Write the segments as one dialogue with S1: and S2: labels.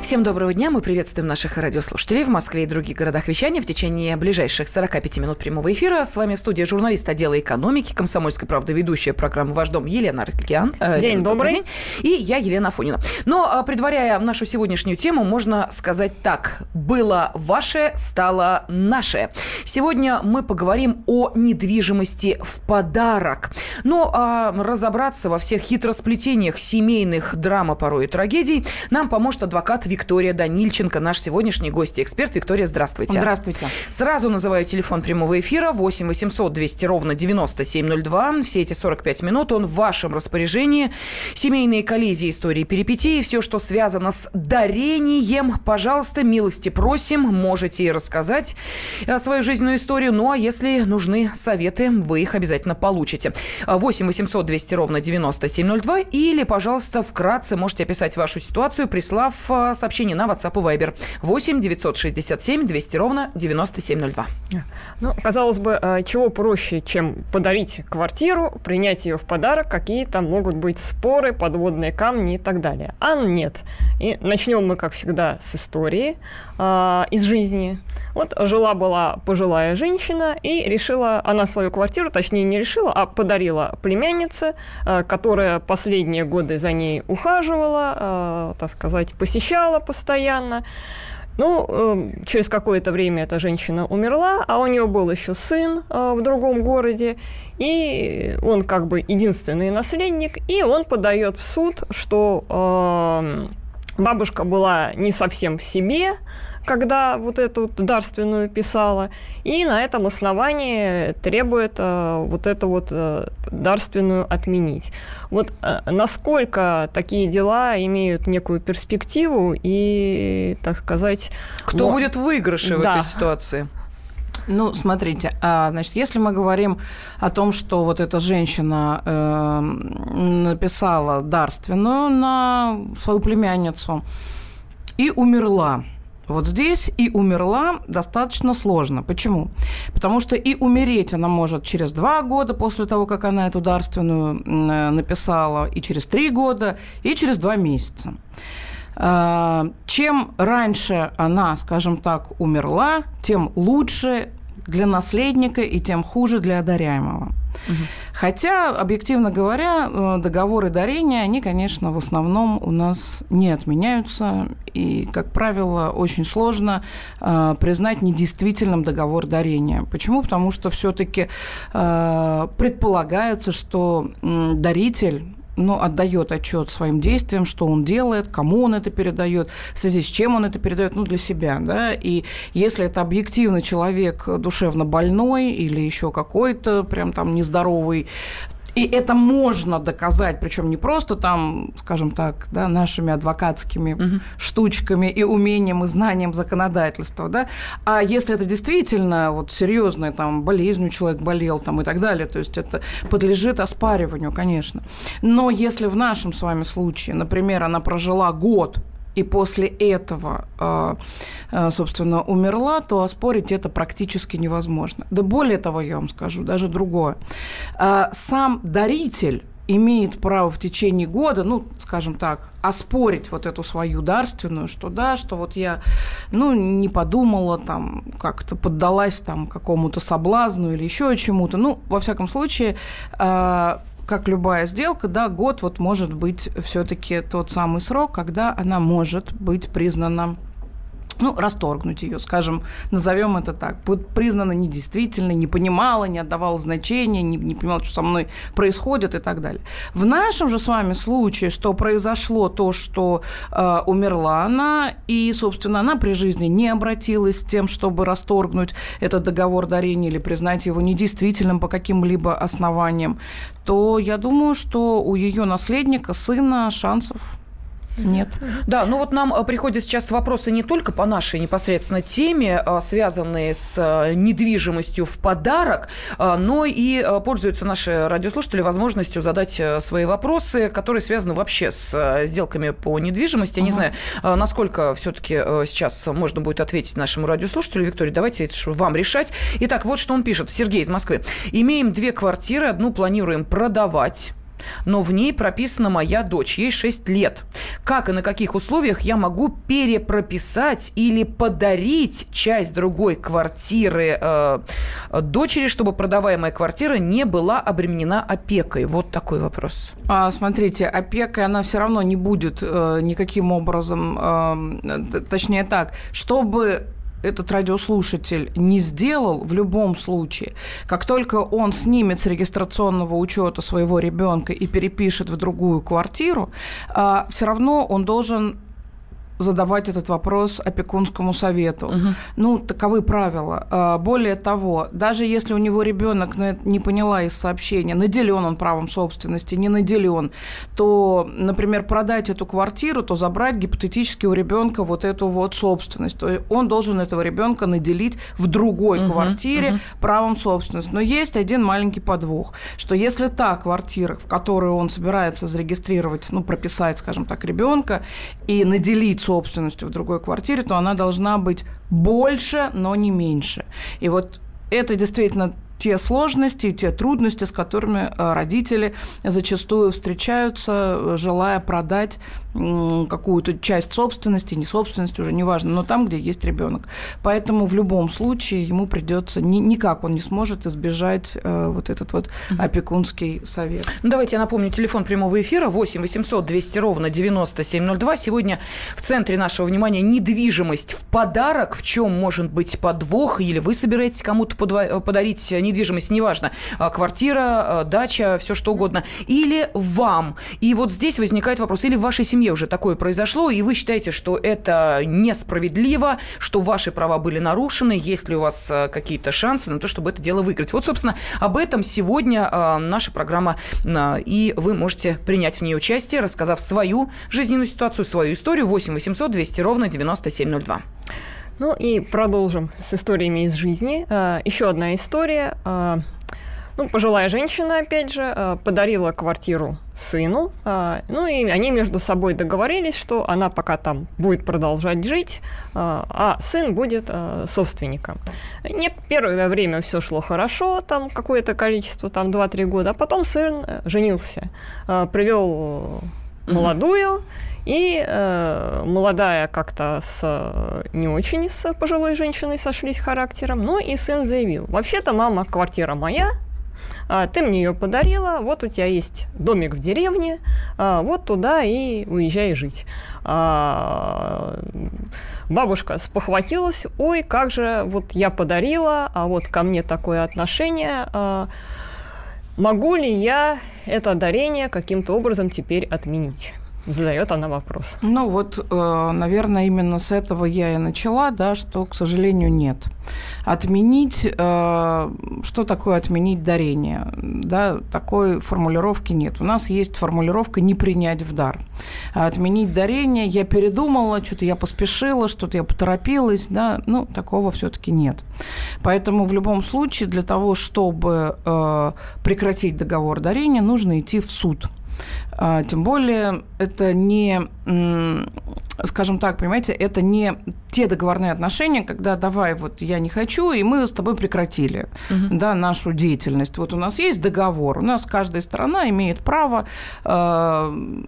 S1: Всем доброго дня. Мы приветствуем наших радиослушателей в Москве и других городах вещания в течение ближайших 45 минут прямого эфира. С вами в студии журналист отдела экономики «Комсомольской правды», ведущая программу «Ваш дом» Елена Аркельян.
S2: Э, день добрый. день.
S1: И я, Елена Афонина. Но, а, предваряя нашу сегодняшнюю тему, можно сказать так. Было ваше, стало наше. Сегодня мы поговорим о недвижимости в подарок. Но а разобраться во всех хитросплетениях семейных драм, а порой и трагедий нам поможет адвокат Виктория Данильченко, наш сегодняшний гость и эксперт. Виктория, здравствуйте.
S2: Здравствуйте.
S1: Сразу называю телефон прямого эфира 8 800 200 ровно 9702. Все эти 45 минут он в вашем распоряжении. Семейные коллизии, истории перипетии, все, что связано с дарением, пожалуйста, милости просим, можете и рассказать э, свою жизненную историю. Ну, а если нужны советы, вы их обязательно получите. 8 800 200 ровно 9702 или, пожалуйста, вкратце можете описать вашу ситуацию, прислав сообщение на WhatsApp и Viber. 8 967 200 ровно 9702.
S2: Ну, казалось бы, э, чего проще, чем подарить квартиру, принять ее в подарок, какие там могут быть споры, подводные камни и так далее. А нет. И начнем мы, как всегда, с истории, э, из жизни. Вот жила-была пожилая женщина и решила она свою квартиру, точнее не решила, а подарила племяннице, э, которая последние годы за ней ухаживала, так сказать, посещала постоянно. Ну, э, через какое-то время эта женщина умерла, а у нее был еще сын в другом городе, и он как бы единственный наследник, и он подает в суд, что бабушка была не совсем в себе, когда вот эту дарственную писала, и на этом основании требует э, вот эту вот э, дарственную отменить. Вот э, насколько такие дела имеют некую перспективу и, так сказать...
S1: Кто но... будет в выигрыше да. в этой ситуации?
S3: Ну, смотрите, а, значит, если мы говорим о том, что вот эта женщина э, написала дарственную на свою племянницу и умерла, вот здесь и умерла достаточно сложно. Почему? Потому что и умереть она может через два года после того, как она эту дарственную э, написала, и через три года, и через два месяца. А, чем раньше она, скажем так, умерла, тем лучше для наследника и тем хуже для одаряемого. Хотя, объективно говоря, э, договоры дарения, они, конечно, в основном у нас не отменяются. И, как правило, очень сложно э, признать недействительным договор дарения. Почему? Потому что все-таки э, предполагается, что э, даритель ну, отдает отчет своим действиям, что он делает, кому он это передает, в связи с чем он это передает, ну, для себя, да, и если это объективно человек душевно больной или еще какой-то прям там нездоровый, и это можно доказать, причем не просто там, скажем так, да, нашими адвокатскими угу. штучками и умением и знанием законодательства, да, а если это действительно вот серьезная там болезнь человек болел там и так далее, то есть это подлежит оспариванию, конечно. Но если в нашем с вами случае, например, она прожила год и после этого, а, а, собственно, умерла, то оспорить это практически невозможно. Да более того, я вам скажу, даже другое. А, сам даритель имеет право в течение года, ну, скажем так, оспорить вот эту свою дарственную, что да, что вот я, ну, не подумала, там, как-то поддалась там какому-то соблазну или еще чему-то. Ну, во всяком случае, как любая сделка, да, год вот может быть все-таки тот самый срок, когда она может быть признана ну, расторгнуть ее, скажем, назовем это так, будет признана недействительной, не понимала, не отдавала значения, не, не понимала, что со мной происходит и так далее. В нашем же с вами случае, что произошло то, что э, умерла она, и, собственно, она при жизни не обратилась с тем, чтобы расторгнуть этот договор дарения или признать его недействительным по каким-либо основаниям, то я думаю, что у ее наследника, сына, шансов Нет.
S1: Да, ну вот нам э, приходят сейчас вопросы не только по нашей непосредственно теме, а, связанные с э, недвижимостью в подарок, но и э, пользуются наши радиослушатели возможностью задать свои вопросы, которые связаны вообще с сделками по недвижимости. Я не знаю, насколько все-таки сейчас можно будет ответить нашему радиослушателю. Виктория, давайте это вам решать. Итак, вот что он пишет. Сергей из Москвы. Имеем две квартиры, одну планируем продавать но в ней прописана моя дочь, ей 6 лет. Как и на каких условиях я могу перепрописать или подарить часть другой квартиры э, дочери, чтобы продаваемая квартира не была обременена опекой? Вот такой вопрос.
S3: А, смотрите, опека, она все равно не будет э, никаким образом, э, точнее так, чтобы этот радиослушатель не сделал, в любом случае, как только он снимет с регистрационного учета своего ребенка и перепишет в другую квартиру, а, все равно он должен задавать этот вопрос опекунскому совету. Угу. Ну, таковы правила. А, более того, даже если у него ребенок, ну, не поняла из сообщения, наделен он правом собственности, не наделен, то, например, продать эту квартиру, то забрать гипотетически у ребенка вот эту вот собственность. То есть он должен этого ребенка наделить в другой угу, квартире угу. правом собственности. Но есть один маленький подвох, что если та квартира, в которую он собирается зарегистрировать, ну, прописать, скажем так, ребенка и наделить собственностью в другой квартире, то она должна быть больше, но не меньше. И вот это действительно те сложности, те трудности, с которыми э, родители зачастую встречаются, желая продать какую-то часть собственности, не собственности, уже неважно, но там, где есть ребенок. Поэтому в любом случае ему придется, ни, никак он не сможет избежать э, вот этот вот опекунский совет.
S1: Ну, давайте я напомню, телефон прямого эфира 8 800 200 ровно 9702. Сегодня в центре нашего внимания недвижимость в подарок. В чем может быть подвох? Или вы собираетесь кому-то подарить недвижимость, неважно, а, квартира, дача, все что угодно. Или вам. И вот здесь возникает вопрос, или в вашей семье уже такое произошло, и вы считаете, что это несправедливо, что ваши права были нарушены, есть ли у вас а, какие-то шансы на то, чтобы это дело выиграть. Вот, собственно, об этом сегодня наша программа, и вы можете принять в ней участие, рассказав свою жизненную ситуацию, свою историю. 8 800 200 ровно 9702.
S2: Ну и продолжим с историями из жизни. Еще одна история. А, ну, пожилая женщина, опять же, а, подарила квартиру сыну. Ну и они между собой договорились, что она пока там будет продолжать жить, а сын будет собственником. Не, первое время все шло хорошо, там какое-то количество, там 2-3 года, а потом сын э, женился, привел молодую, и э, молодая как-то с не очень с пожилой женщиной сошлись характером. Ну и сын заявил, вообще-то, мама, квартира моя, а, ты мне ее подарила, вот у тебя есть домик в деревне, а, вот туда и уезжай жить. А, бабушка спохватилась, ой, как же, вот я подарила, а вот ко мне такое отношение, а, могу ли я это дарение каким-то образом теперь отменить? Задает она вопрос.
S3: Ну вот, э, наверное, именно с этого я и начала, да, что, к сожалению, нет. Отменить, э, что такое отменить дарение? Да, такой формулировки нет. У нас есть формулировка «не принять в дар». А отменить дарение я передумала, что-то я поспешила, что-то я поторопилась, да, ну, такого все-таки нет. Поэтому в любом случае для того, чтобы э, прекратить договор дарения, нужно идти в суд. А, тем более это не, скажем так, понимаете, это не те договорные отношения, когда давай вот я не хочу, и мы с тобой прекратили угу. да, нашу деятельность. Вот у нас есть договор, у нас каждая сторона имеет право э,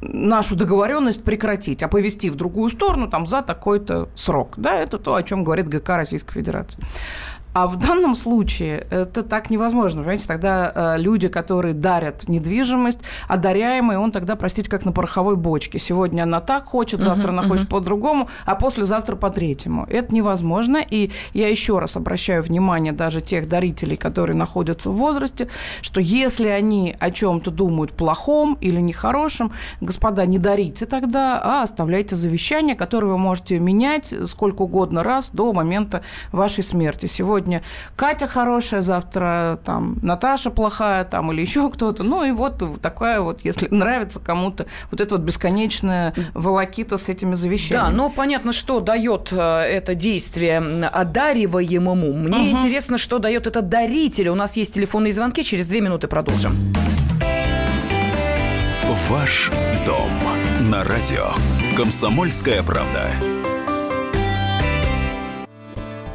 S3: нашу договоренность прекратить, оповести в другую сторону там, за такой-то срок. Да, это то, о чем говорит ГК Российской Федерации. А в данном случае это так невозможно. Понимаете, тогда э, люди, которые дарят недвижимость, одаряемые, он тогда, простите, как на пороховой бочке. Сегодня она так хочет, завтра uh-huh, она хочет uh-huh. по-другому, а послезавтра по-третьему. Это невозможно. И я еще раз обращаю внимание даже тех дарителей, которые находятся в возрасте, что если они о чем-то думают плохом или нехорошем, господа, не дарите тогда, а оставляйте завещание, которое вы можете менять сколько угодно раз до момента вашей смерти. Сегодня сегодня Катя хорошая, завтра там Наташа плохая, там или еще кто-то. Ну и вот такая вот, если нравится кому-то, вот это вот бесконечная волокита с этими завещаниями.
S1: Да, но понятно, что дает э, это действие одариваемому. Мне угу. интересно, что дает это дарителю. У нас есть телефонные звонки, через две минуты продолжим.
S4: Ваш дом на радио. Комсомольская правда.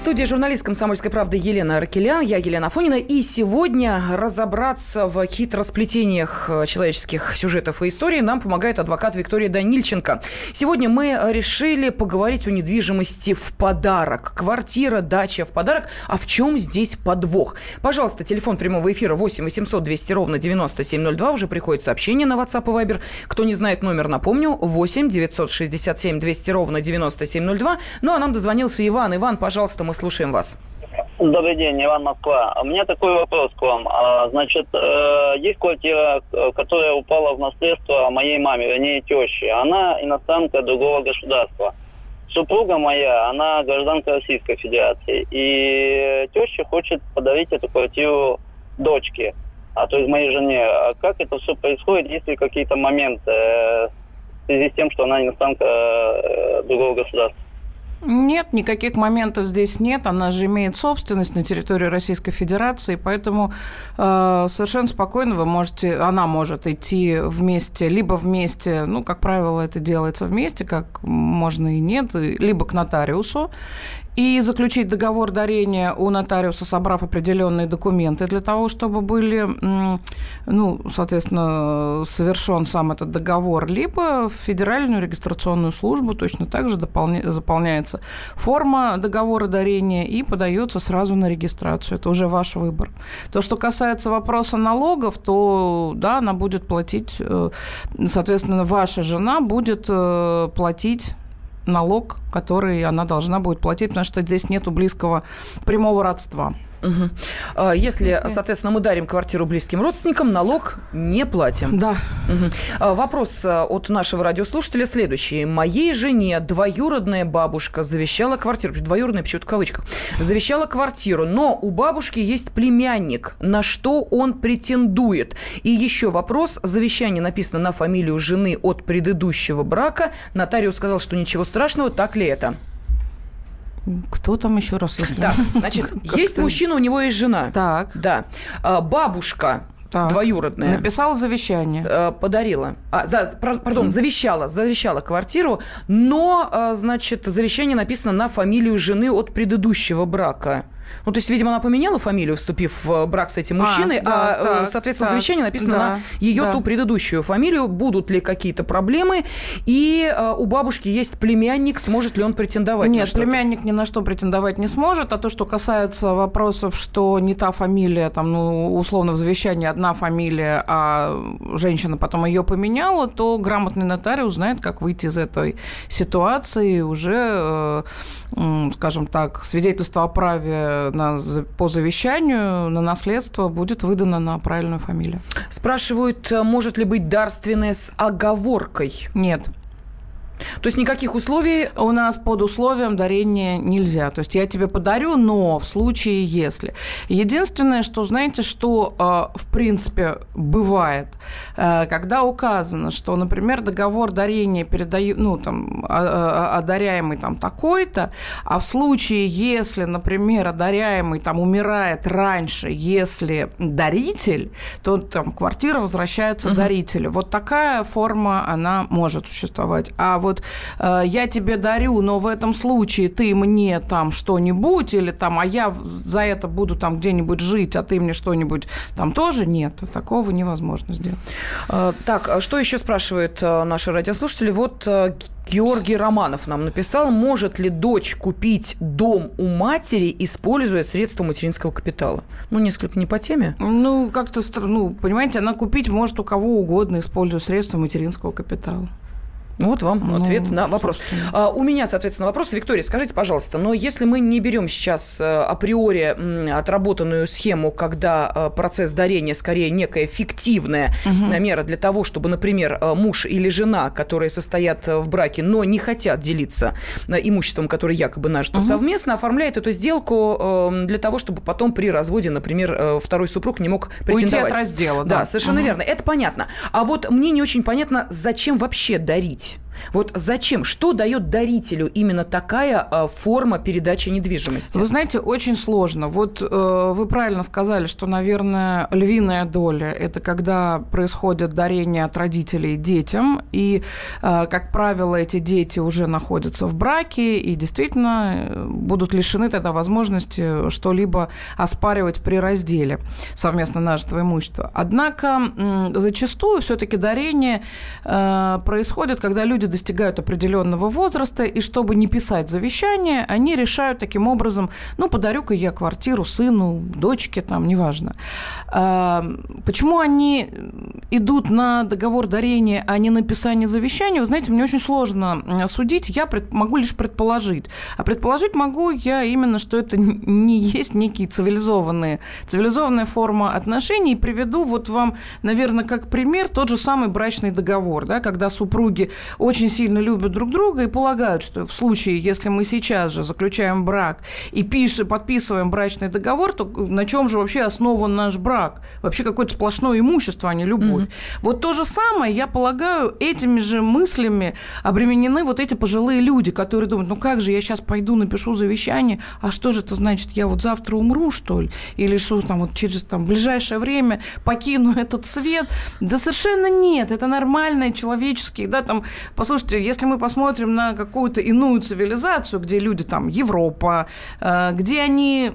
S1: Студии журналист «Комсомольской правды» Елена Аркелян, я Елена Афонина. И сегодня разобраться в хитросплетениях э, человеческих сюжетов и историй нам помогает адвокат Виктория Данильченко. Сегодня мы решили поговорить о недвижимости в подарок. Квартира, дача в подарок. А в чем здесь подвох? Пожалуйста, телефон прямого эфира 8 800 200 ровно 9702. Уже приходит сообщение на WhatsApp и Viber. Кто не знает номер, напомню, 8 967 200 ровно 9702. Ну а нам дозвонился Иван. Иван, пожалуйста, мы слушаем вас.
S5: Добрый день, Иван Москва. У меня такой вопрос к вам. А, значит, э, есть квартира, которая упала в наследство моей маме, вернее, теще. Она иностранка другого государства. Супруга моя, она гражданка Российской Федерации. И теща хочет подарить эту квартиру дочке, а то есть моей жене. А как это все происходит, есть ли какие-то моменты э, в связи с тем, что она иностранка э, другого государства?
S3: Нет, никаких моментов здесь нет. Она же имеет собственность на территории Российской Федерации, поэтому э, совершенно спокойно вы можете, она может идти вместе, либо вместе, ну, как правило, это делается вместе, как можно и нет, либо к нотариусу, и заключить договор дарения у нотариуса, собрав определенные документы для того, чтобы были, ну, соответственно, совершен сам этот договор, либо в Федеральную регистрационную службу точно так же дополня... заполняется форма договора дарения и подается сразу на регистрацию. Это уже ваш выбор. То, что касается вопроса налогов, то, да, она будет платить, э, соответственно, ваша жена будет э, платить налог, который она должна будет платить, потому что здесь нету близкого прямого родства.
S1: Угу. Если, соответственно, мы дарим квартиру близким родственникам, налог не платим.
S3: Да.
S1: Угу. Вопрос а, от нашего радиослушателя следующий. Моей жене двоюродная бабушка завещала квартиру, двоюродная почему-то в кавычках, завещала квартиру, но у бабушки есть племянник, на что он претендует. И еще вопрос. Завещание написано на фамилию жены от предыдущего брака. Нотариус сказал, что ничего страшного. Так ли это?
S3: Кто там еще раз? Если...
S1: Так, значит, есть мужчина, у него есть жена.
S3: Так.
S1: Да. А, бабушка так. двоюродная.
S3: Написала завещание.
S1: Э, подарила. А, за, пардон, завещала, завещала квартиру, но, э, значит, завещание написано на фамилию жены от предыдущего брака. Ну, то есть, видимо, она поменяла фамилию, вступив в брак с этим а, мужчиной, а, да, а так, соответственно, так, завещание написано да, на ее да. ту предыдущую фамилию. Будут ли какие-то проблемы? И а, у бабушки есть племянник, сможет ли он претендовать
S3: Нет, на племянник ни на что претендовать не сможет. А то, что касается вопросов, что не та фамилия, там, ну, условно, в завещании одна фамилия, а женщина потом ее поменяла, то грамотный нотариус знает, как выйти из этой ситуации уже, э, скажем так, свидетельство о праве на, по завещанию на наследство будет выдано на правильную фамилию.
S1: Спрашивают, может ли быть дарственное с оговоркой?
S3: Нет.
S1: То есть никаких условий?
S3: У нас под условием дарения нельзя. То есть я тебе подарю, но в случае если. Единственное, что, знаете, что э, в принципе бывает, э, когда указано, что, например, договор дарения передаю, ну, там, одаряемый там такой-то, а в случае, если, например, одаряемый там умирает раньше, если даритель, то там квартира возвращается угу. дарителю. Вот такая форма, она может существовать. А вот вот э, я тебе дарю, но в этом случае ты мне там что-нибудь или там, а я за это буду там где-нибудь жить, а ты мне что-нибудь там тоже нет, такого невозможно сделать.
S1: А, так, а что еще спрашивают а, наши радиослушатели? Вот Георгий Романов нам написал, может ли дочь купить дом у матери, используя средства материнского капитала? Ну, несколько не по теме.
S3: Ну, как-то, ну, понимаете, она купить может у кого угодно, используя средства материнского капитала.
S1: Вот вам ну, ответ на вопрос. А, у меня, соответственно, вопрос. Виктория, скажите, пожалуйста, но если мы не берем сейчас э, априори отработанную схему, когда э, процесс дарения скорее некая фиктивная угу. мера для того, чтобы, например, муж или жена, которые состоят в браке, но не хотят делиться имуществом, которое якобы нажито угу. совместно, оформляет эту сделку для того, чтобы потом при разводе, например, второй супруг не мог претендовать.
S3: Уйти от раздела,
S1: да. Да, совершенно угу. верно. Это понятно. А вот мне не очень понятно, зачем вообще дарить вот зачем? Что дает дарителю именно такая э, форма передачи недвижимости?
S3: Вы знаете, очень сложно. Вот э, вы правильно сказали, что, наверное, львиная доля – это когда происходит дарение от родителей детям, и, э, как правило, эти дети уже находятся в браке и действительно э, будут лишены тогда возможности что-либо оспаривать при разделе совместно нажитого имущества. Однако зачастую все-таки дарение э, происходит, когда люди достигают определенного возраста, и чтобы не писать завещание, они решают таким образом, ну, подарю-ка я квартиру сыну, дочке, там, неважно. А, почему они идут на договор дарения, а не написание завещания, вы знаете, мне очень сложно судить, я пред, могу лишь предположить. А предположить могу я именно, что это не есть некие цивилизованные, цивилизованная форма отношений. И приведу вот вам, наверное, как пример тот же самый брачный договор, да, когда супруги очень очень сильно любят друг друга и полагают, что в случае, если мы сейчас же заключаем брак и пишем, подписываем брачный договор, то на чем же вообще основан наш брак? Вообще какое-то сплошное имущество, а не любовь. Mm-hmm. Вот то же самое, я полагаю, этими же мыслями обременены вот эти пожилые люди, которые думают, ну как же, я сейчас пойду напишу завещание, а что же это значит, я вот завтра умру, что ли? Или что там вот через там ближайшее время покину этот свет? Да совершенно нет, это нормальное человеческие, да, там, по Слушайте, если мы посмотрим на какую-то иную цивилизацию, где люди там, Европа, э, где они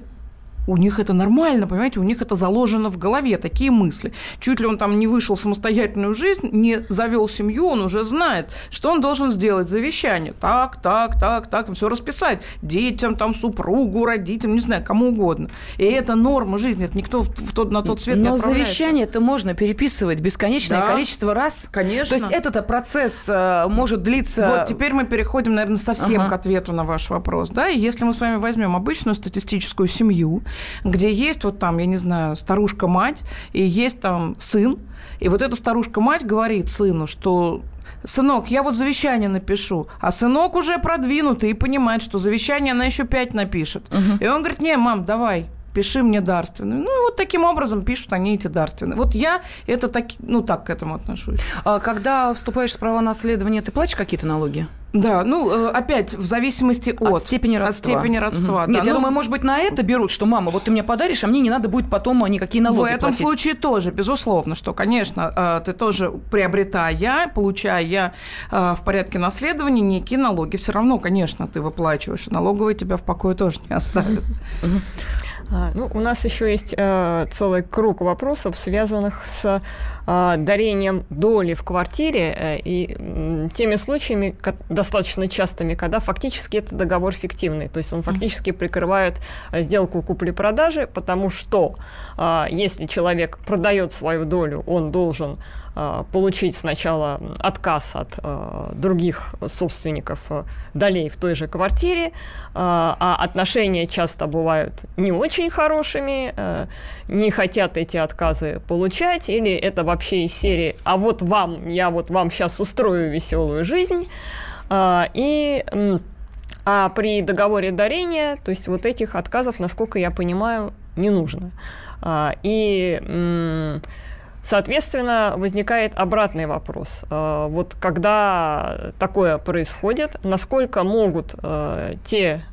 S3: у них это нормально, понимаете, у них это заложено в голове, такие мысли. Чуть ли он там не вышел в самостоятельную жизнь, не завел семью, он уже знает, что он должен сделать завещание. Так, так, так, так, все расписать. Детям, там, супругу, родителям, не знаю, кому угодно. И это норма жизни, это никто в, в тот, на тот свет
S1: Но
S3: не
S1: завещание это можно переписывать бесконечное да, количество раз.
S3: Конечно.
S1: То есть этот процесс э, может длиться...
S3: Вот теперь мы переходим, наверное, совсем ага. к ответу на ваш вопрос. Да? И если мы с вами возьмем обычную статистическую семью, где есть вот там, я не знаю, старушка-мать, и есть там сын, и вот эта старушка-мать говорит сыну, что сынок, я вот завещание напишу. А сынок уже продвинутый и понимает, что завещание она еще пять напишет. Угу. И он говорит, не, мам, давай, пиши мне дарственную. Ну, вот таким образом пишут они эти дарственные. Вот я это так, ну, так к этому отношусь.
S1: А когда вступаешь в право наследования, ты платишь какие-то налоги?
S3: Да, ну, э, опять, в зависимости от,
S1: от степени родства.
S3: От степени родства угу.
S1: да. Нет,
S3: ну,
S1: я думаю, может быть, на это берут, что, мама, вот ты мне подаришь, а мне не надо будет потом никакие налоги
S3: В этом
S1: платить.
S3: случае тоже, безусловно, что, конечно, э, ты тоже, приобретая, получая э, в порядке наследования некие налоги, все равно, конечно, ты выплачиваешь, и налоговые тебя в покое тоже не оставят.
S2: А, ну, у нас еще есть э, целый круг вопросов, связанных с дарением доли в квартире э, и э, теми случаями, достаточно частыми, когда фактически это договор фиктивный, то есть он фактически прикрывает э, сделку купли-продажи, потому что э, если человек продает свою долю, он должен Э, получить сначала отказ от э, других собственников э, долей в той же квартире, а отношения часто бывают не очень хорошими, не хотят эти отказы получать, или это вообще из серии «а вот вам, я вот вам сейчас устрою веселую жизнь», и а при договоре дарения, то есть вот этих отказов, насколько я понимаю, не нужно. И Соответственно, возникает обратный вопрос. Э, вот когда такое происходит, насколько могут те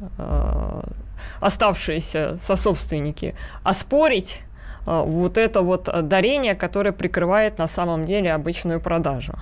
S2: оставшиеся сособственники оспорить вот это вот дарение, которое прикрывает на самом деле обычную продажу?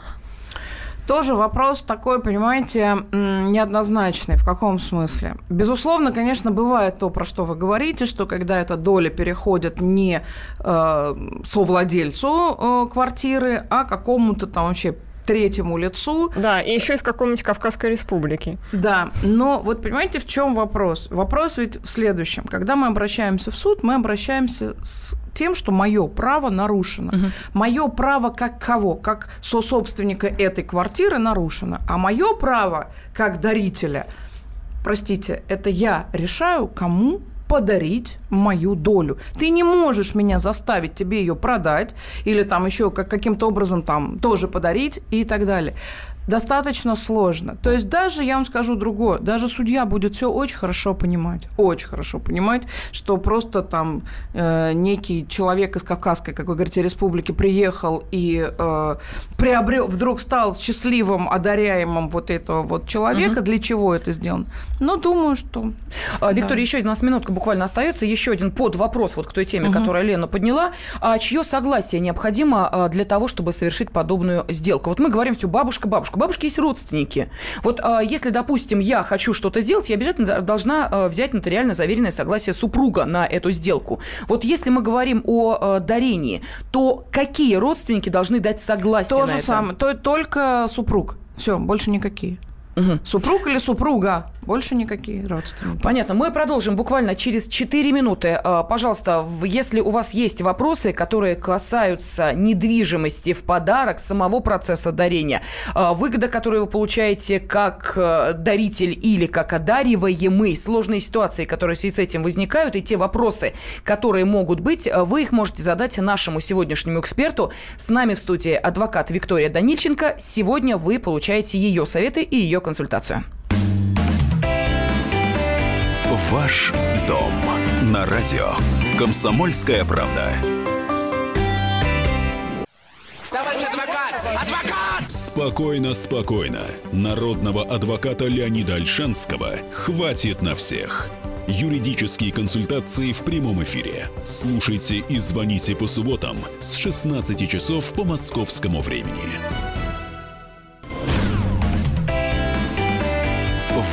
S3: Тоже вопрос такой, понимаете, неоднозначный. В каком смысле? Безусловно, конечно, бывает то, про что вы говорите, что когда эта доля переходит не э, совладельцу э, квартиры, а какому-то там вообще третьему лицу.
S2: Да, и еще из какой-нибудь Кавказской республики.
S3: Да, но вот понимаете, в чем вопрос? Вопрос ведь в следующем. Когда мы обращаемся в суд, мы обращаемся с тем, что мое право нарушено. Угу. Мое право как кого? Как сособственника этой квартиры нарушено. А мое право как дарителя, простите, это я решаю, кому подарить мою долю. Ты не можешь меня заставить тебе ее продать или там еще как, каким-то образом там тоже подарить и так далее достаточно сложно. То есть даже, я вам скажу другое, даже судья будет все очень хорошо понимать, очень хорошо понимать, что просто там э, некий человек из Кавказской, как вы говорите, республики приехал и э, приобрел, вдруг стал счастливым, одаряемым вот этого вот человека. Угу. Для чего это сделано? Ну, думаю, что...
S1: А, Виктория, да. еще у нас минутка буквально остается. Еще один под вопрос вот к той теме, угу. которую Лена подняла. А чье согласие необходимо а, для того, чтобы совершить подобную сделку? Вот мы говорим все бабушка-бабушка бабушки есть родственники. Вот а, если, допустим, я хочу что-то сделать, я обязательно должна а, взять нотариально заверенное согласие супруга на эту сделку. Вот если мы говорим о а, дарении, то какие родственники должны дать согласие
S3: То же
S1: это?
S3: самое, то, только супруг. Все, больше никакие. Угу. Супруг или супруга? Больше никакие родственники.
S1: Понятно. Мы продолжим буквально через 4 минуты. А, пожалуйста, если у вас есть вопросы, которые касаются недвижимости в подарок, самого процесса дарения, а, выгода, которую вы получаете как э, даритель или как одариваемый, сложные ситуации, которые в связи с этим возникают, и те вопросы, которые могут быть, э, вы их можете задать нашему сегодняшнему эксперту. С нами в студии адвокат Виктория Данильченко. Сегодня вы получаете ее советы и ее консультацию.
S4: Ваш дом на радио. Комсомольская правда.
S6: Товарищ адвокат! Адвокат!
S4: Спокойно, спокойно. Народного адвоката Леонида Альшанского хватит на всех. Юридические консультации в прямом эфире. Слушайте и звоните по субботам с 16 часов по московскому времени.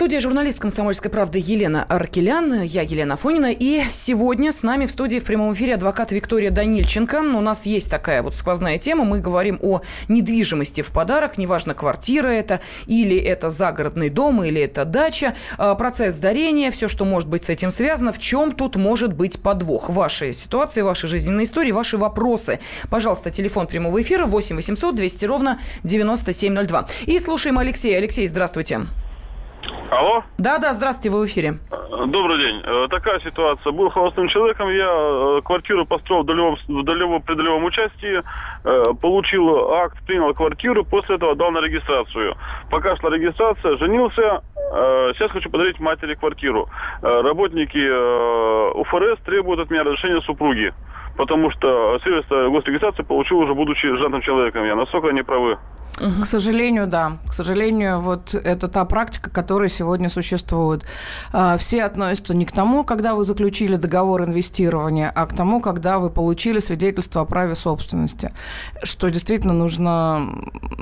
S1: Студии журналист «Комсомольской правды» Елена Аркелян. Я Елена Фонина. И сегодня с нами в студии в прямом эфире адвокат Виктория Данильченко. У нас есть такая вот сквозная тема. Мы говорим о недвижимости в подарок. Неважно, квартира это, или это загородный дом, или это дача. А, процесс дарения, все, что может быть с этим связано. В чем тут может быть подвох? Ваши ситуации, ваши жизненные истории, ваши вопросы. Пожалуйста, телефон прямого эфира 8 800 200 ровно 9702. И слушаем Алексея. Алексей, здравствуйте.
S7: Алло?
S1: Да, да, здравствуйте, вы в эфире.
S7: Добрый день. Э, такая ситуация. Был холостым человеком, я э, квартиру построил в долевом, в долевом, при долевом участии, э, получил акт, принял квартиру, после этого дал на регистрацию. Пока шла регистрация, женился, сейчас хочу подарить матери квартиру. Работники УФРС требуют от меня разрешения супруги, потому что свидетельство госрегистрации получил уже будучи женатым человеком. Я насколько они правы?
S3: Угу. К сожалению, да. К сожалению, вот это та практика, которая сегодня существует. А, все относятся не к тому, когда вы заключили договор инвестирования, а к тому, когда вы получили свидетельство о праве собственности. Что действительно нужно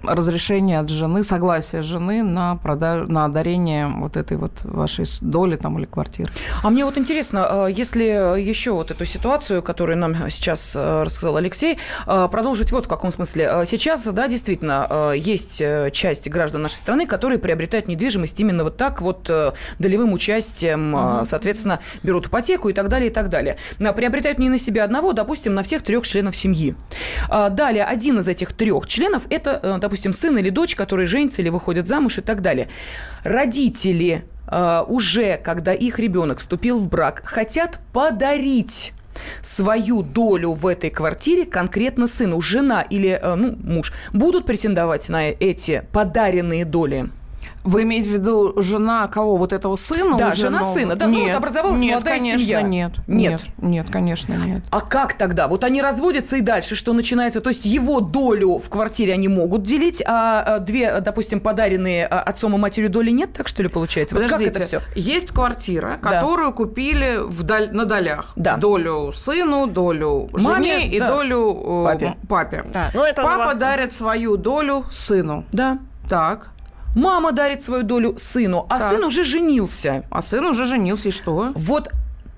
S3: разрешение от жены, согласие жены на, продаж... на одарение вот этой вот вашей доли там или квартиры.
S1: А мне вот интересно, а, если еще вот эту ситуацию, которую нам сейчас а, рассказал Алексей, продолжить вот в каком смысле. Сейчас, да, действительно, Э, есть э, часть граждан нашей страны, которые приобретают недвижимость именно вот так вот э, долевым участием, угу. соответственно, берут ипотеку и так далее, и так далее. Приобретают не на себя одного, допустим, на всех трех членов семьи. Далее, один из этих трех членов – это, допустим, сын или дочь, которые женятся или выходят замуж и так далее. Родители уже, когда их ребенок вступил в брак, хотят подарить свою долю в этой квартире конкретно сыну. Жена или э, ну, муж будут претендовать на эти подаренные доли?
S3: Вы имеете в виду жена кого? Вот этого сына?
S1: Да,
S3: уже
S1: жена
S3: нового?
S1: сына. Да, ну вот образовалась
S3: нет,
S1: молодая
S3: конечно,
S1: семья.
S3: Нет,
S1: Нет.
S3: нет, нет, конечно, нет.
S1: А как тогда? Вот они разводятся и дальше что начинается? То есть его долю в квартире они могут делить, а а две, допустим, подаренные а, отцом и матерью доли нет? Так что ли получается? Вот как
S3: Подождите,
S1: это все?
S3: есть квартира,
S1: Да.
S3: которую купили в даль- на долях.
S1: Да.
S3: Долю сыну, долю жене
S1: Маме,
S3: и
S1: да.
S3: долю э,
S1: Папе.
S3: папе.
S2: Да, ну это
S3: Папа
S2: на-
S3: дарит свою долю сыну.
S1: Да.
S3: Так.
S1: Мама дарит свою долю сыну, а
S3: Так.
S1: сын уже женился.
S3: А сын уже женился, и что?
S1: Вот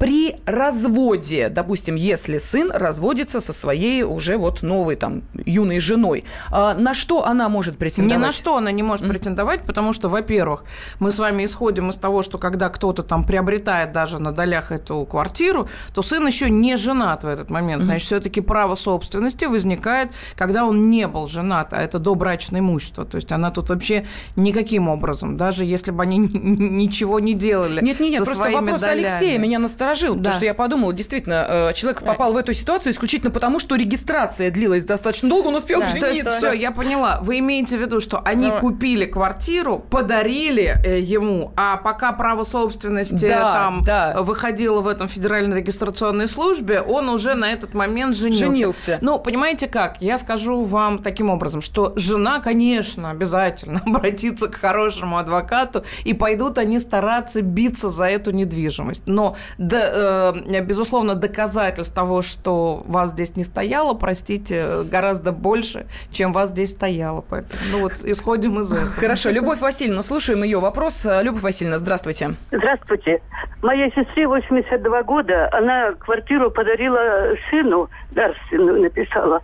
S1: при разводе, допустим, если сын разводится со своей уже вот новой там юной женой, а на что она может
S3: Ни
S1: претендовать?
S3: на что она не может претендовать, потому что, во-первых, мы с вами исходим из того, что когда кто-то там приобретает даже на долях эту квартиру, то сын еще не женат в этот момент. Значит, все-таки право собственности возникает, когда он не был женат, а это добрачное имущество. То есть она тут вообще никаким образом, даже если бы они ничего не делали.
S1: Нет, нет, нет, просто вопрос
S3: долями.
S1: Алексея меня насторожил,
S3: Да.
S1: потому что я подумала, действительно, э, человек попал в эту ситуацию исключительно потому, что регистрация длилась достаточно долго, он успел
S2: Да.
S1: жениться.
S3: То есть, все, я поняла. Вы имеете в виду, что они
S2: Ну,
S3: купили квартиру, подарили э, ему, а пока право собственности
S1: Да,
S3: там
S1: да.
S3: выходило в этом федеральной регистрационной службе, он уже на этот момент женился.
S1: Женился.
S3: Ну, понимаете как? Я скажу вам таким образом, что жена, конечно, обязательно обратится к хорошему адвокату, и пойдут они стараться биться за эту недвижимость. Но, да, э, безусловно, доказательств того, что вас здесь не стояло, простите, гораздо больше, чем вас здесь стояло. Поэтому, ну вот, исходим из этого.
S1: Хорошо, Любовь Васильевна, слушаем ее вопрос. Любовь Васильевна, здравствуйте.
S8: Здравствуйте. Моей сестре 82 года. Она квартиру подарила сыну, дарственную написала.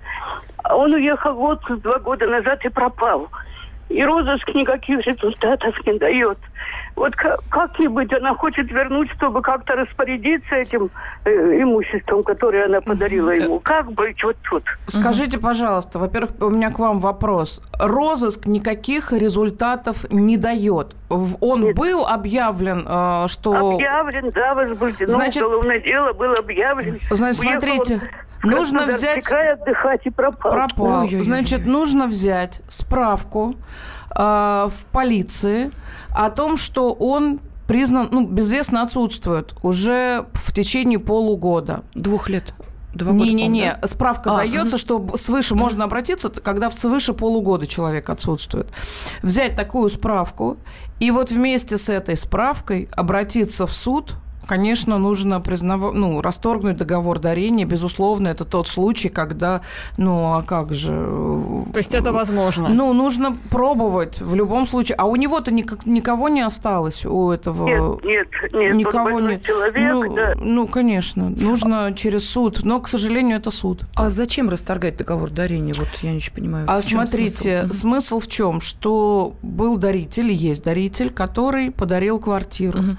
S8: А Он уехал вот два года назад и пропал. И розыск никаких результатов не дает. Вот ка- как-нибудь она хочет вернуть, чтобы как-то распорядиться этим э, имуществом, которое она подарила ему. Как быть вот тут?
S3: Скажите, пожалуйста, во-первых, у меня к вам вопрос. Розыск никаких результатов не дает. Он
S8: Нет.
S3: был объявлен, э, что...
S8: Объявлен, да, возбуждено
S3: Значит-
S8: уголовное дело было объявлено.
S3: Значит,
S8: Уехал
S3: смотрите,
S8: он
S3: нужно взять-
S8: край отдыхать и пропал.
S3: пропал.
S1: Ой-ой-ой.
S3: Значит, нужно взять справку э, в полиции о том, что он признан, ну, безвестно отсутствует уже в течение полугода.
S1: Двух лет. Два года,
S3: Не-не-не,
S1: да?
S3: справка
S1: А,
S3: дается, что свыше можно обратиться, когда в свыше полугода человек отсутствует. Взять такую справку и вот вместе с этой справкой обратиться в суд. Конечно, нужно признав... ну, расторгнуть договор дарения. Безусловно, это тот случай, когда, ну, а как же...
S2: То есть это возможно?
S3: Ну, нужно пробовать в любом случае. А у него-то никак, никого не осталось, у этого...
S8: Нет, нет, нет.
S3: Никого нет.
S8: человек,
S3: ну,
S8: да.
S3: ну, конечно, нужно через суд. Но, к сожалению, это суд.
S1: А зачем расторгать договор дарения? Вот я не понимаю.
S3: А
S1: в чем
S3: смотрите,
S1: смысл?
S3: смысл? в чем? Что был даритель, есть даритель, который подарил квартиру.
S1: Мгм.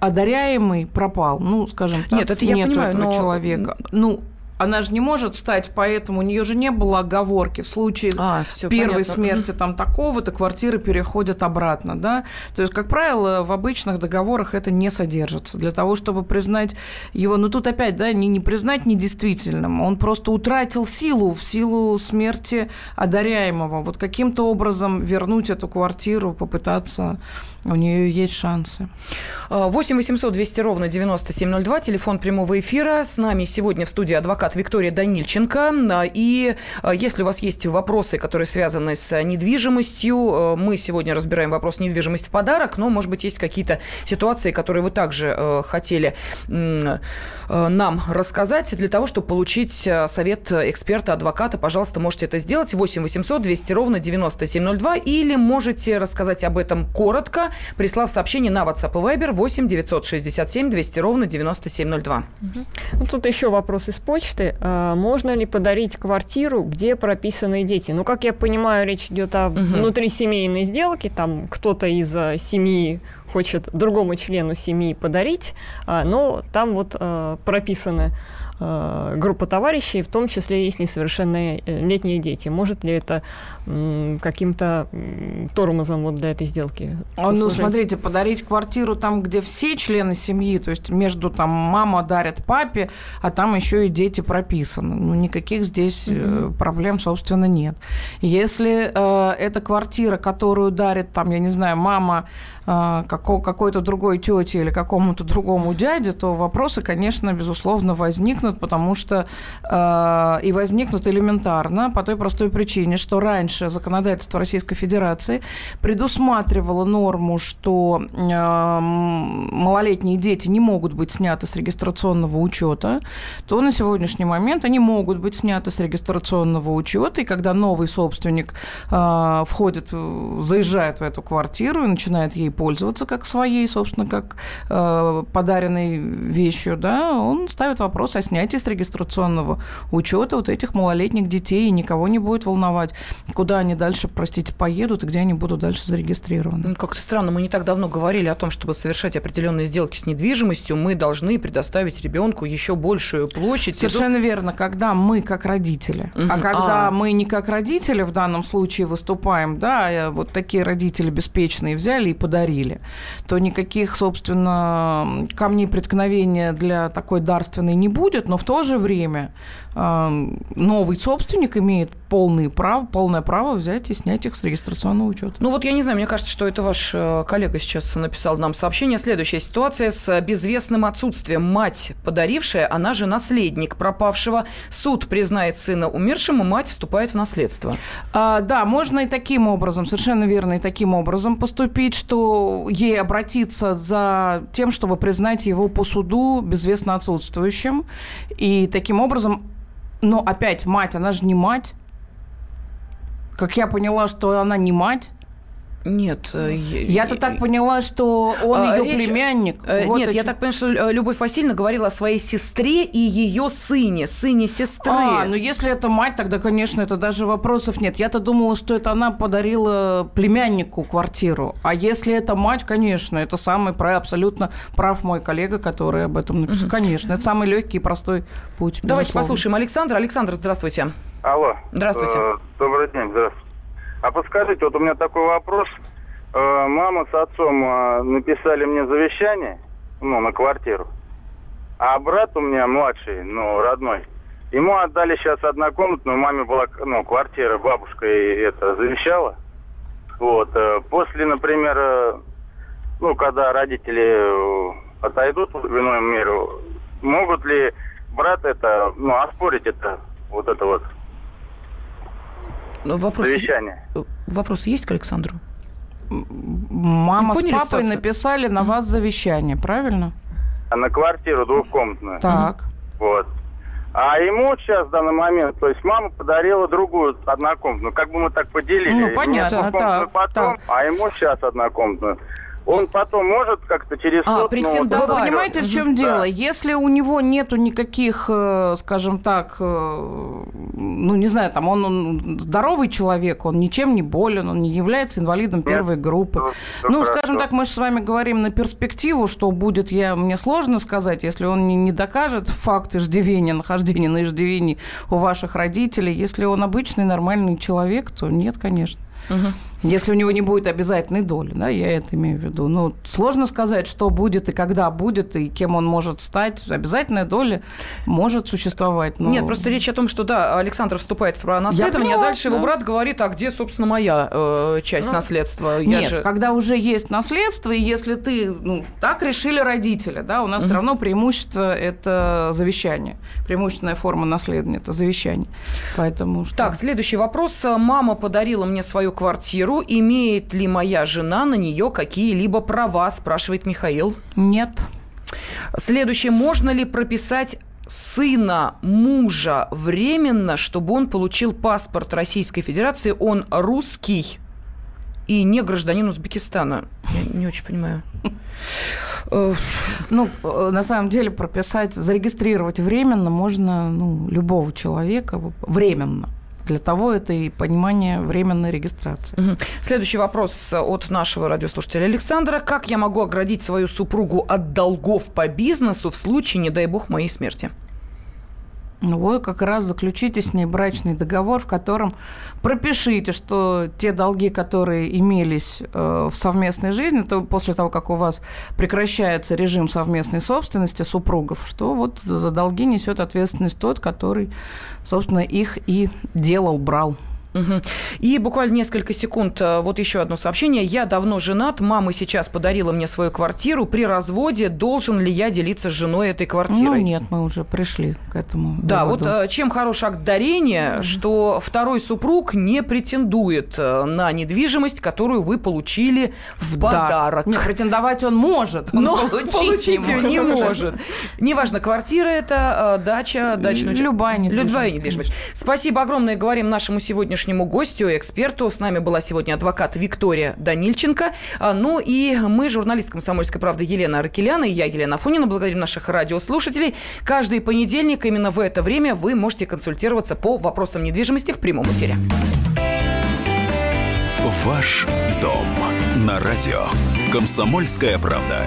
S3: А даряемый пропал. Ну, скажем так,
S1: Нет, это я
S3: нету
S1: понимаю,
S3: этого
S1: но-
S3: человека. Ну, она же не может стать, поэтому у нее же не было оговорки в случае
S1: А, всё,
S3: первой
S1: понятно.
S3: смерти там такого-то квартиры переходят обратно, да. То есть, как правило, в обычных договорах это не содержится. Для того, чтобы признать его, ну тут опять, да, не, не признать недействительным, он просто утратил силу в силу смерти одаряемого. Вот каким-то образом вернуть эту квартиру, попытаться, у нее есть шансы.
S1: 8 800 200 ровно 9702, телефон прямого эфира. С нами сегодня в студии адвокат Виктория Данильченко. А, И а, если у вас есть вопросы, которые связаны с недвижимостью, э, мы сегодня разбираем вопрос недвижимость в подарок, но, может быть, есть какие-то ситуации, которые вы также хотели нам рассказать для того, чтобы получить совет эксперта, адвоката. Пожалуйста, можете это сделать. 8 800 200 ровно 9702 или можете рассказать об этом коротко, прислав сообщение на WhatsApp и Viber 8 967 200 ровно 9702.
S2: Ну, тут еще вопрос из почты. А, Можно ли подарить квартиру, где прописаны дети? Ну, как я понимаю, речь идет о внутрисемейной сделке. Там кто-то из а, семьи хочет другому члену семьи подарить, а, но там вот прописаны группа товарищей, в том числе есть несовершеннолетние дети. Может ли это каким-то тормозом вот для этой сделки?
S3: А, ну, смотрите, подарить квартиру там, где все члены семьи, то есть между там мама дарит папе, а там еще и дети прописаны. Ну, никаких здесь mm-hmm. проблем, собственно, нет. Если э, это квартира, которую дарит там, я не знаю, мама э, како, какой-то другой тете или какому-то другому дяде, то вопросы, конечно, безусловно, возникнут, потому что э, и возникнут элементарно по той простой причине, что раньше законодательство Российской Федерации предусматривало норму, что э, малолетние дети не могут быть сняты с регистрационного учета, то на сегодняшний момент они могут быть сняты с регистрационного учета, и когда новый собственник э, входит, заезжает в эту квартиру и начинает ей пользоваться как своей, собственно, как э, подаренной вещью, да, он ставит вопрос о снятии с регистрационного учета вот этих малолетних детей, и никого не будет волновать, куда они дальше, простите, поедут и где они будут дальше зарегистрированы.
S1: Ну, как-то странно, мы не так давно говорили о том, чтобы совершать определенные сделки с недвижимостью, мы должны предоставить ребенку еще большую площадь.
S3: Совершенно верно, когда мы как родители, угу. а когда а. мы не как родители в данном случае выступаем, да, э, вот такие родители беспечные взяли и подарили, то никаких, собственно, камней преткновения для такой дарственной не будет, но в то же время новый собственник имеет полное право, полное право взять и снять их с регистрационного учета.
S1: Ну вот я не знаю, мне кажется, что это ваш э, коллега сейчас написал нам сообщение. Следующая ситуация с безвестным отсутствием. Мать подарившая, она же наследник пропавшего. Суд признает сына умершим, и мать вступает в наследство.
S3: А, да, можно и таким образом, совершенно верно, и таким образом поступить, что ей обратиться за тем, чтобы признать его по суду безвестно отсутствующим. И таким образом но опять мать, она же не мать. Как я поняла, что она не мать,
S1: нет. Э,
S3: Я-то так поняла, что он а, ее речь... племянник.
S1: Э, вот Нет, эти... я так понимаю, что э, Любовь Васильевна говорила о своей сестре и ее сыне, сыне сестры.
S3: А, ну если это мать, тогда, конечно, это даже вопросов нет. Я-то думала, что это она подарила племяннику квартиру. А если это мать, конечно, это самый прав, абсолютно прав мой коллега, который об этом написал. Угу. Конечно, это самый легкий и простой путь.
S1: Давайте безусловно. послушаем Александра. Александр, здравствуйте.
S9: Алло.
S1: Здравствуйте.
S9: Добрый день, здравствуйте. А подскажите, вот у меня такой вопрос. Э, мама с отцом э, написали мне завещание, ну, на квартиру. А брат у меня младший, ну, родной, ему отдали сейчас однокомнатную, маме была, ну, квартира, бабушка и это завещала. Вот. Э, после, например, ну, когда родители отойдут в иную миру, могут ли брат это, ну, оспорить это, вот это вот
S1: вопрос, Завещание. Вопрос есть к Александру?
S3: Мама с папой ситуацию? написали на вас завещание, правильно?
S9: А на квартиру двухкомнатную.
S3: Так.
S9: Вот. А ему сейчас в данный момент, то есть мама подарила другую однокомнатную. Как бы мы так поделили.
S3: Ну, понятно, так,
S9: потом,
S3: так.
S9: а ему сейчас однокомнатную он потом может как-то через
S1: а, суд... претендовать.
S3: Ну, Вы понимаете, в чем да. дело? Если у него нету никаких, э, скажем так, э, ну, не знаю, там он, он здоровый человек, он ничем не болен, он не является инвалидом первой Нет. группы. Ну, ну скажем так, мы же с вами говорим на перспективу, что будет, я, мне сложно сказать, если он не, не докажет факт иждивения, нахождения на иждивении у ваших родителей, если он обычный нормальный человек, то нет, конечно. Угу. Если у него не будет обязательной доли, да, я это имею в виду. Ну, сложно сказать, что будет и когда будет, и кем он может стать. Обязательная доля может существовать.
S1: Но... Нет, просто речь о том, что, да, Александр вступает в наследование, а дальше да. его брат говорит, а где, собственно, моя э, часть ну, наследства?
S3: Я нет, же... когда уже есть наследство, и если ты, ну, так решили родители, да, у нас угу. все равно преимущество – это завещание. Преимущественная форма наследования – это завещание. Поэтому
S1: что... Так, следующий вопрос. Мама подарила мне свою квартиру квартиру. Имеет ли моя жена на нее какие-либо права, спрашивает Михаил.
S3: Нет.
S1: Следующее. Можно ли прописать сына мужа временно, чтобы он получил паспорт Российской Федерации? Он русский и не гражданин Узбекистана. Я не очень понимаю.
S3: Ну, на самом деле прописать, зарегистрировать временно можно ну, любого человека временно Для того это и понимание временной регистрации.
S1: Угу. Следующий вопрос от нашего радиослушателя Александра. Как я могу оградить свою супругу от долгов по бизнесу в случае, не дай бог, моей смерти?
S3: Ну вот как раз заключите с ней брачный договор, в котором пропишите, что те долги, которые имелись э, в совместной жизни, то после того, как у вас прекращается режим совместной собственности супругов, что вот за долги несет ответственность тот, который, собственно, их и делал, брал.
S1: Угу. И буквально несколько секунд, э, вот еще одно сообщение. Я давно женат, мама сейчас подарила мне свою квартиру. При разводе должен ли я делиться с женой этой квартирой?
S3: Ну нет, мы уже пришли к этому.
S1: Да,
S3: выводу.
S1: вот э, чем хорош акт дарения, угу. что второй супруг не претендует э, на недвижимость, которую вы получили в подарок.
S3: Да. Не, претендовать он может,
S1: но получить, получить
S3: не
S1: не может. Неважно, квартира это, дача, дачная...
S3: Любая недвижимость.
S1: Любая недвижимость. Спасибо огромное, говорим нашему сегодняшнему сегодняшнему гостю, эксперту. С нами была сегодня адвокат Виктория Данильченко. А, ну и мы, журналист «Комсомольской правды» Елена Аркеляна и я, Елена Фонина, благодарим наших радиослушателей. Каждый понедельник именно в это время вы можете консультироваться по вопросам недвижимости в прямом эфире.
S4: Ваш дом на радио. Комсомольская правда.